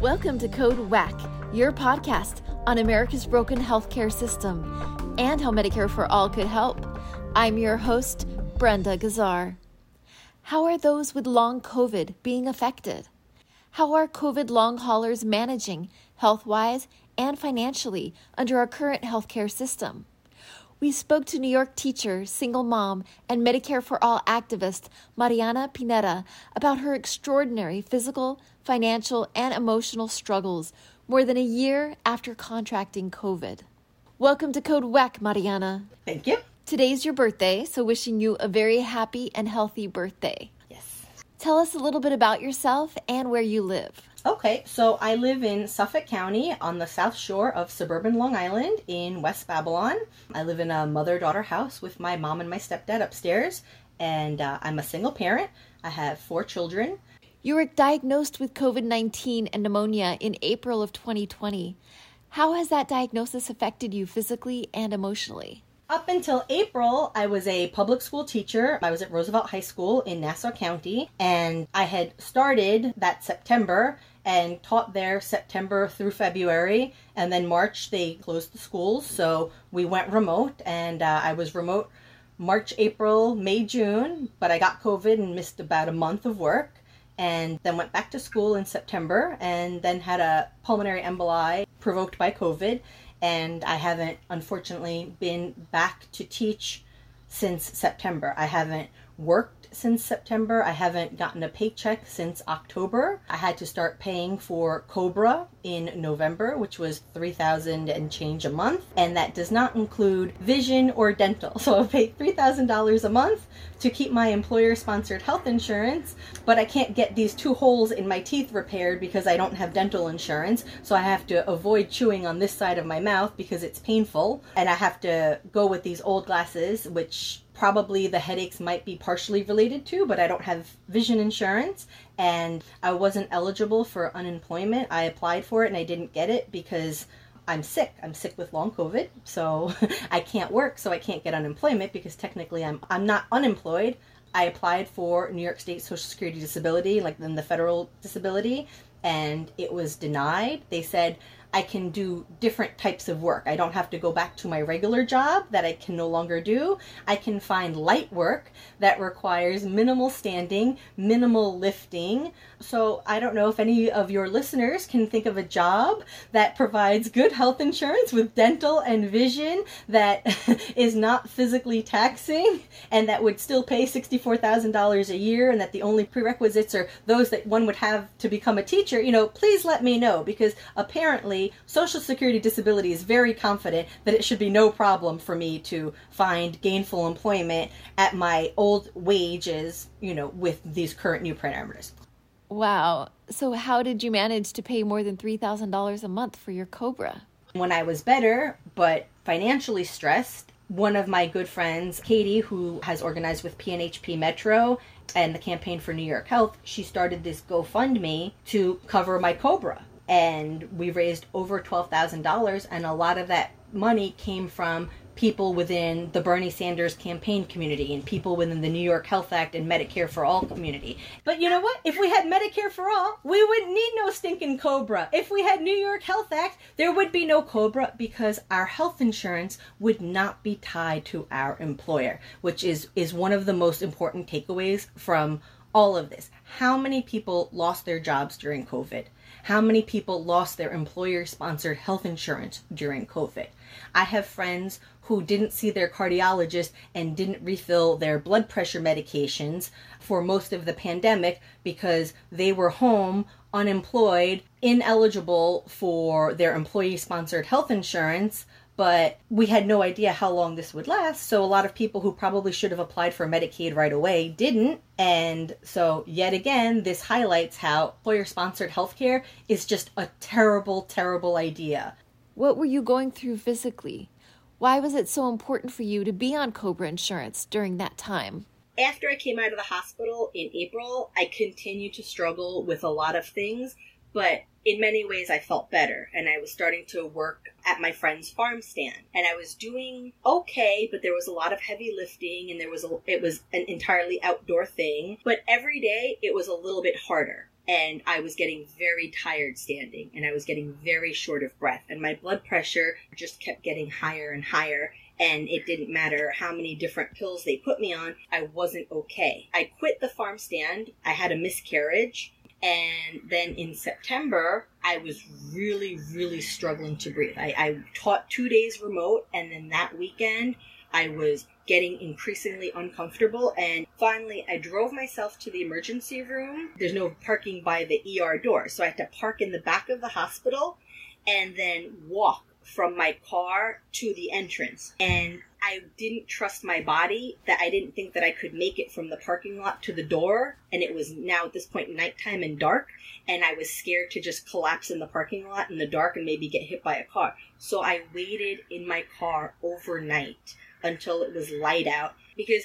Welcome to Code WACK, your podcast on America's broken healthcare system and how Medicare for All could help. I'm your host, Brenda Gazzar. How are those with long COVID being affected? How are COVID long haulers managing health wise and financially under our current healthcare system? We spoke to New York teacher, single mom, and Medicare for All activist Mariana Pineda about her extraordinary physical, financial, and emotional struggles more than a year after contracting COVID. Welcome to Code WACK, Mariana. Thank you. Today's your birthday, so wishing you a very happy and healthy birthday. Yes. Tell us a little bit about yourself and where you live. Okay, so I live in Suffolk County on the south shore of suburban Long Island in West Babylon. I live in a mother daughter house with my mom and my stepdad upstairs, and uh, I'm a single parent. I have four children. You were diagnosed with COVID 19 and pneumonia in April of 2020. How has that diagnosis affected you physically and emotionally? Up until April, I was a public school teacher. I was at Roosevelt High School in Nassau County, and I had started that September and taught there September through February. And then March, they closed the schools. So we went remote, and uh, I was remote March, April, May, June. But I got COVID and missed about a month of work. And then went back to school in September and then had a pulmonary emboli provoked by COVID. And I haven't, unfortunately, been back to teach since September. I haven't worked since September. I haven't gotten a paycheck since October. I had to start paying for Cobra in November, which was 3000 and change a month, and that does not include vision or dental. So I paid $3,000 a month to keep my employer sponsored health insurance, but I can't get these two holes in my teeth repaired because I don't have dental insurance. So I have to avoid chewing on this side of my mouth because it's painful, and I have to go with these old glasses which probably the headaches might be partially related to, but I don't have vision insurance and I wasn't eligible for unemployment. I applied for it and I didn't get it because I'm sick. I'm sick with long COVID, so I can't work, so I can't get unemployment because technically I'm I'm not unemployed. I applied for New York State Social Security disability, like then the federal disability, and it was denied. They said I can do different types of work. I don't have to go back to my regular job that I can no longer do. I can find light work that requires minimal standing, minimal lifting. So I don't know if any of your listeners can think of a job that provides good health insurance with dental and vision that is not physically taxing and that would still pay $64,000 a year and that the only prerequisites are those that one would have to become a teacher. You know, please let me know because apparently Social Security Disability is very confident that it should be no problem for me to find gainful employment at my old wages, you know, with these current new parameters. Wow. So, how did you manage to pay more than $3,000 a month for your Cobra? When I was better, but financially stressed, one of my good friends, Katie, who has organized with PNHP Metro and the Campaign for New York Health, she started this GoFundMe to cover my Cobra and we raised over $12,000 and a lot of that money came from people within the Bernie Sanders campaign community and people within the New York Health Act and Medicare for All community. But you know what? If we had Medicare for All, we wouldn't need no stinking Cobra. If we had New York Health Act, there would be no Cobra because our health insurance would not be tied to our employer, which is is one of the most important takeaways from all of this. How many people lost their jobs during COVID? How many people lost their employer sponsored health insurance during COVID? I have friends who didn't see their cardiologist and didn't refill their blood pressure medications for most of the pandemic because they were home, unemployed, ineligible for their employee sponsored health insurance but we had no idea how long this would last. So a lot of people who probably should have applied for Medicaid right away didn't. And so, yet again, this highlights how employer sponsored healthcare is just a terrible, terrible idea. What were you going through physically? Why was it so important for you to be on Cobra insurance during that time? After I came out of the hospital in April, I continued to struggle with a lot of things, but in many ways I felt better and I was starting to work at my friend's farm stand and I was doing okay but there was a lot of heavy lifting and there was a it was an entirely outdoor thing but every day it was a little bit harder and I was getting very tired standing and I was getting very short of breath and my blood pressure just kept getting higher and higher and it didn't matter how many different pills they put me on, I wasn't okay. I quit the farm stand. I had a miscarriage. And then in September, I was really, really struggling to breathe. I, I taught two days remote, and then that weekend, I was getting increasingly uncomfortable. And finally, I drove myself to the emergency room. There's no parking by the ER door, so I had to park in the back of the hospital and then walk from my car to the entrance. And I didn't trust my body that I didn't think that I could make it from the parking lot to the door. And it was now at this point nighttime and dark. And I was scared to just collapse in the parking lot in the dark and maybe get hit by a car. So I waited in my car overnight until it was light out because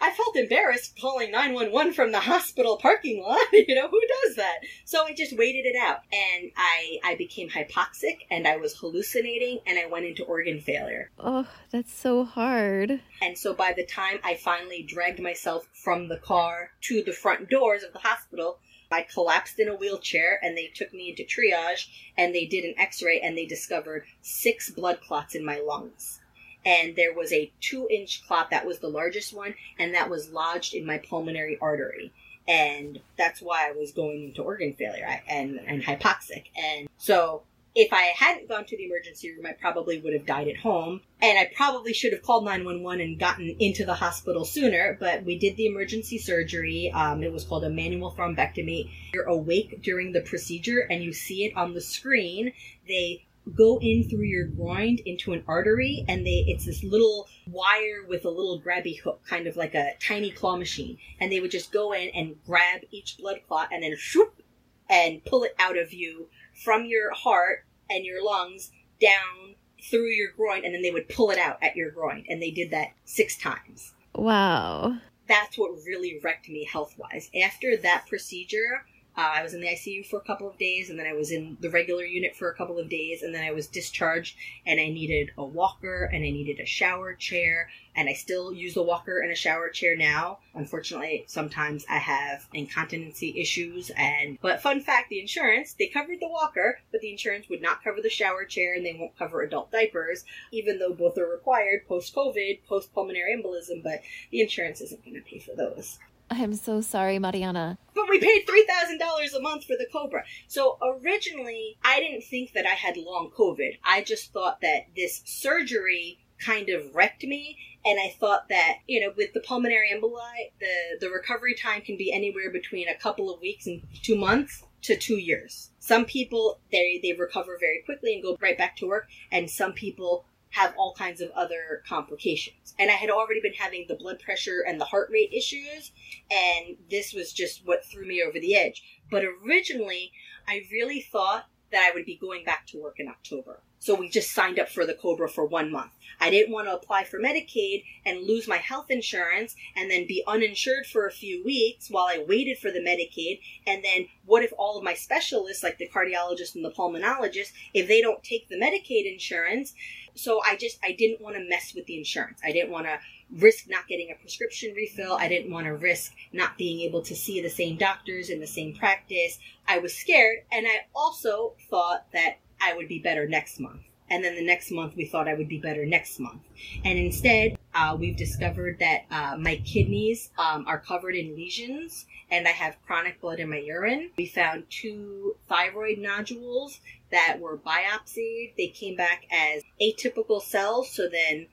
I felt embarrassed calling 911 from the hospital parking lot. you know, who does that? So I just waited it out and I, I became hypoxic and I was hallucinating and I went into organ failure. Oh, that's so hard. And so by the time I finally dragged myself from the car to the front doors of the hospital, I collapsed in a wheelchair and they took me into triage and they did an x ray and they discovered six blood clots in my lungs and there was a two inch clot that was the largest one, and that was lodged in my pulmonary artery. And that's why I was going into organ failure and, and hypoxic. And so if I hadn't gone to the emergency room, I probably would have died at home. And I probably should have called 911 and gotten into the hospital sooner, but we did the emergency surgery. Um, it was called a manual thrombectomy. You're awake during the procedure and you see it on the screen. They go in through your groin into an artery and they it's this little wire with a little grabby hook kind of like a tiny claw machine. And they would just go in and grab each blood clot and then shoop and pull it out of you from your heart and your lungs down through your groin and then they would pull it out at your groin. And they did that six times. Wow. That's what really wrecked me health wise after that procedure uh, I was in the ICU for a couple of days, and then I was in the regular unit for a couple of days, and then I was discharged, and I needed a walker, and I needed a shower chair, and I still use the walker and a shower chair now. Unfortunately, sometimes I have incontinency issues, and but fun fact: the insurance they covered the walker, but the insurance would not cover the shower chair, and they won't cover adult diapers, even though both are required post COVID, post pulmonary embolism, but the insurance isn't going to pay for those. I'm so sorry, Mariana. But we paid $3,000 a month for the Cobra. So originally, I didn't think that I had long COVID. I just thought that this surgery kind of wrecked me and I thought that you know with the pulmonary emboli the the recovery time can be anywhere between a couple of weeks and 2 months to 2 years. Some people they they recover very quickly and go right back to work and some people have all kinds of other complications. And I had already been having the blood pressure and the heart rate issues, and this was just what threw me over the edge. But originally, I really thought that I would be going back to work in October. So we just signed up for the Cobra for one month. I didn't want to apply for Medicaid and lose my health insurance and then be uninsured for a few weeks while I waited for the Medicaid. And then what if all of my specialists, like the cardiologist and the pulmonologist, if they don't take the Medicaid insurance, so I just I didn't want to mess with the insurance. I didn't want to risk not getting a prescription refill. I didn't want to risk not being able to see the same doctors in the same practice. I was scared and I also thought that I would be better next month. And then the next month, we thought I would be better next month. And instead, uh, we've discovered that uh, my kidneys um, are covered in lesions and I have chronic blood in my urine. We found two thyroid nodules that were biopsied. They came back as atypical cells, so then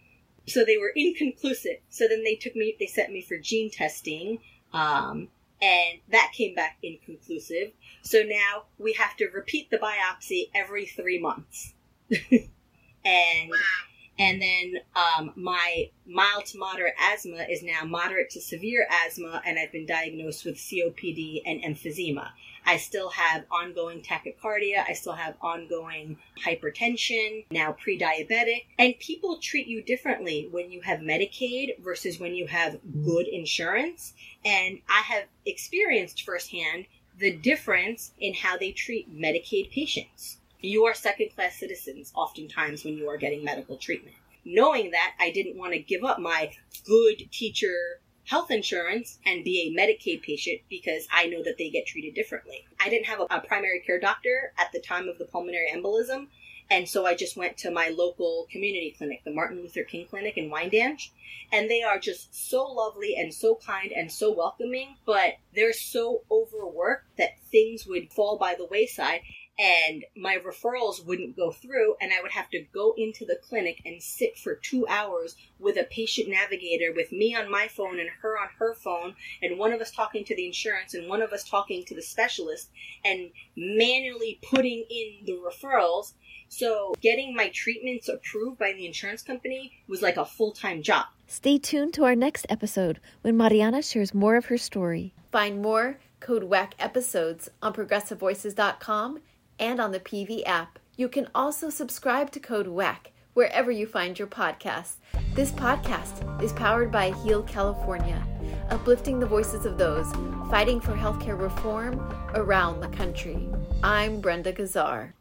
so they were inconclusive. So then they took me they sent me for gene testing. Um, and that came back inconclusive. So now we have to repeat the biopsy every three months. and and then um, my mild to moderate asthma is now moderate to severe asthma, and I've been diagnosed with COPD and emphysema. I still have ongoing tachycardia. I still have ongoing hypertension, now pre diabetic. And people treat you differently when you have Medicaid versus when you have good insurance. And I have experienced firsthand the difference in how they treat Medicaid patients. You are second class citizens oftentimes when you are getting medical treatment. Knowing that, I didn't want to give up my good teacher health insurance and be a Medicaid patient because I know that they get treated differently. I didn't have a, a primary care doctor at the time of the pulmonary embolism, and so I just went to my local community clinic, the Martin Luther King Clinic in Wyandanch. And they are just so lovely and so kind and so welcoming, but they're so overworked that things would fall by the wayside and my referrals wouldn't go through and i would have to go into the clinic and sit for two hours with a patient navigator with me on my phone and her on her phone and one of us talking to the insurance and one of us talking to the specialist and manually putting in the referrals so getting my treatments approved by the insurance company was like a full-time job Stay tuned to our next episode when Mariana shares more of her story. Find more Code WACK episodes on progressivevoices.com and on the PV app. You can also subscribe to Code WACK wherever you find your podcasts. This podcast is powered by Heal California, uplifting the voices of those fighting for healthcare reform around the country. I'm Brenda Gazzar.